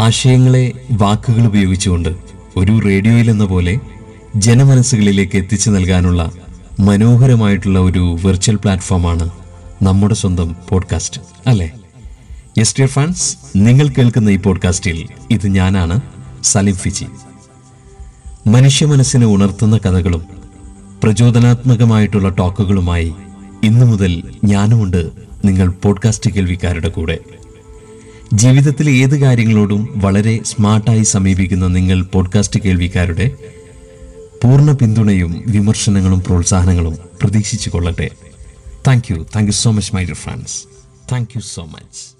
ആശയങ്ങളെ വാക്കുകൾ ഉപയോഗിച്ചുകൊണ്ട് ഒരു റേഡിയോയിൽ എന്ന പോലെ ജനമനസ്സുകളിലേക്ക് എത്തിച്ചു നൽകാനുള്ള മനോഹരമായിട്ടുള്ള ഒരു വെർച്വൽ പ്ലാറ്റ്ഫോമാണ് നമ്മുടെ സ്വന്തം പോഡ്കാസ്റ്റ് അല്ലേ? എസ് ഫാൻസ് നിങ്ങൾ കേൾക്കുന്ന ഈ പോഡ്കാസ്റ്റിൽ ഇത് ഞാനാണ് സലിം ഫിജി. മനുഷ്യ മനസ്സിനെ ഉണർത്തുന്ന കഥകളും പ്രചോദനാത്മകമായിട്ടുള്ള ടോക്കുകളുമായി ഇന്നു മുതൽ ഞാനുമുണ്ട് നിങ്ങൾ പോഡ്കാസ്റ്റ് കേൾവിക്കാരുടെ കൂടെ. ജീവിതത്തിലെ ഏത് കാര്യങ്ങളോടും വളരെ സ്മാർട്ടായി സമീപിക്കുന്ന നിങ്ങൾ പോഡ്കാസ്റ്റ് കേൾവിക്കാരുടെ പൂർണ പിന്തുണയും വിമർശനങ്ങളും പ്രോത്സാഹനങ്ങളും പ്രതീക്ഷിച്ചു കൊള്ളട്ടെ. Thank you thank you so much my dear friends thank you so much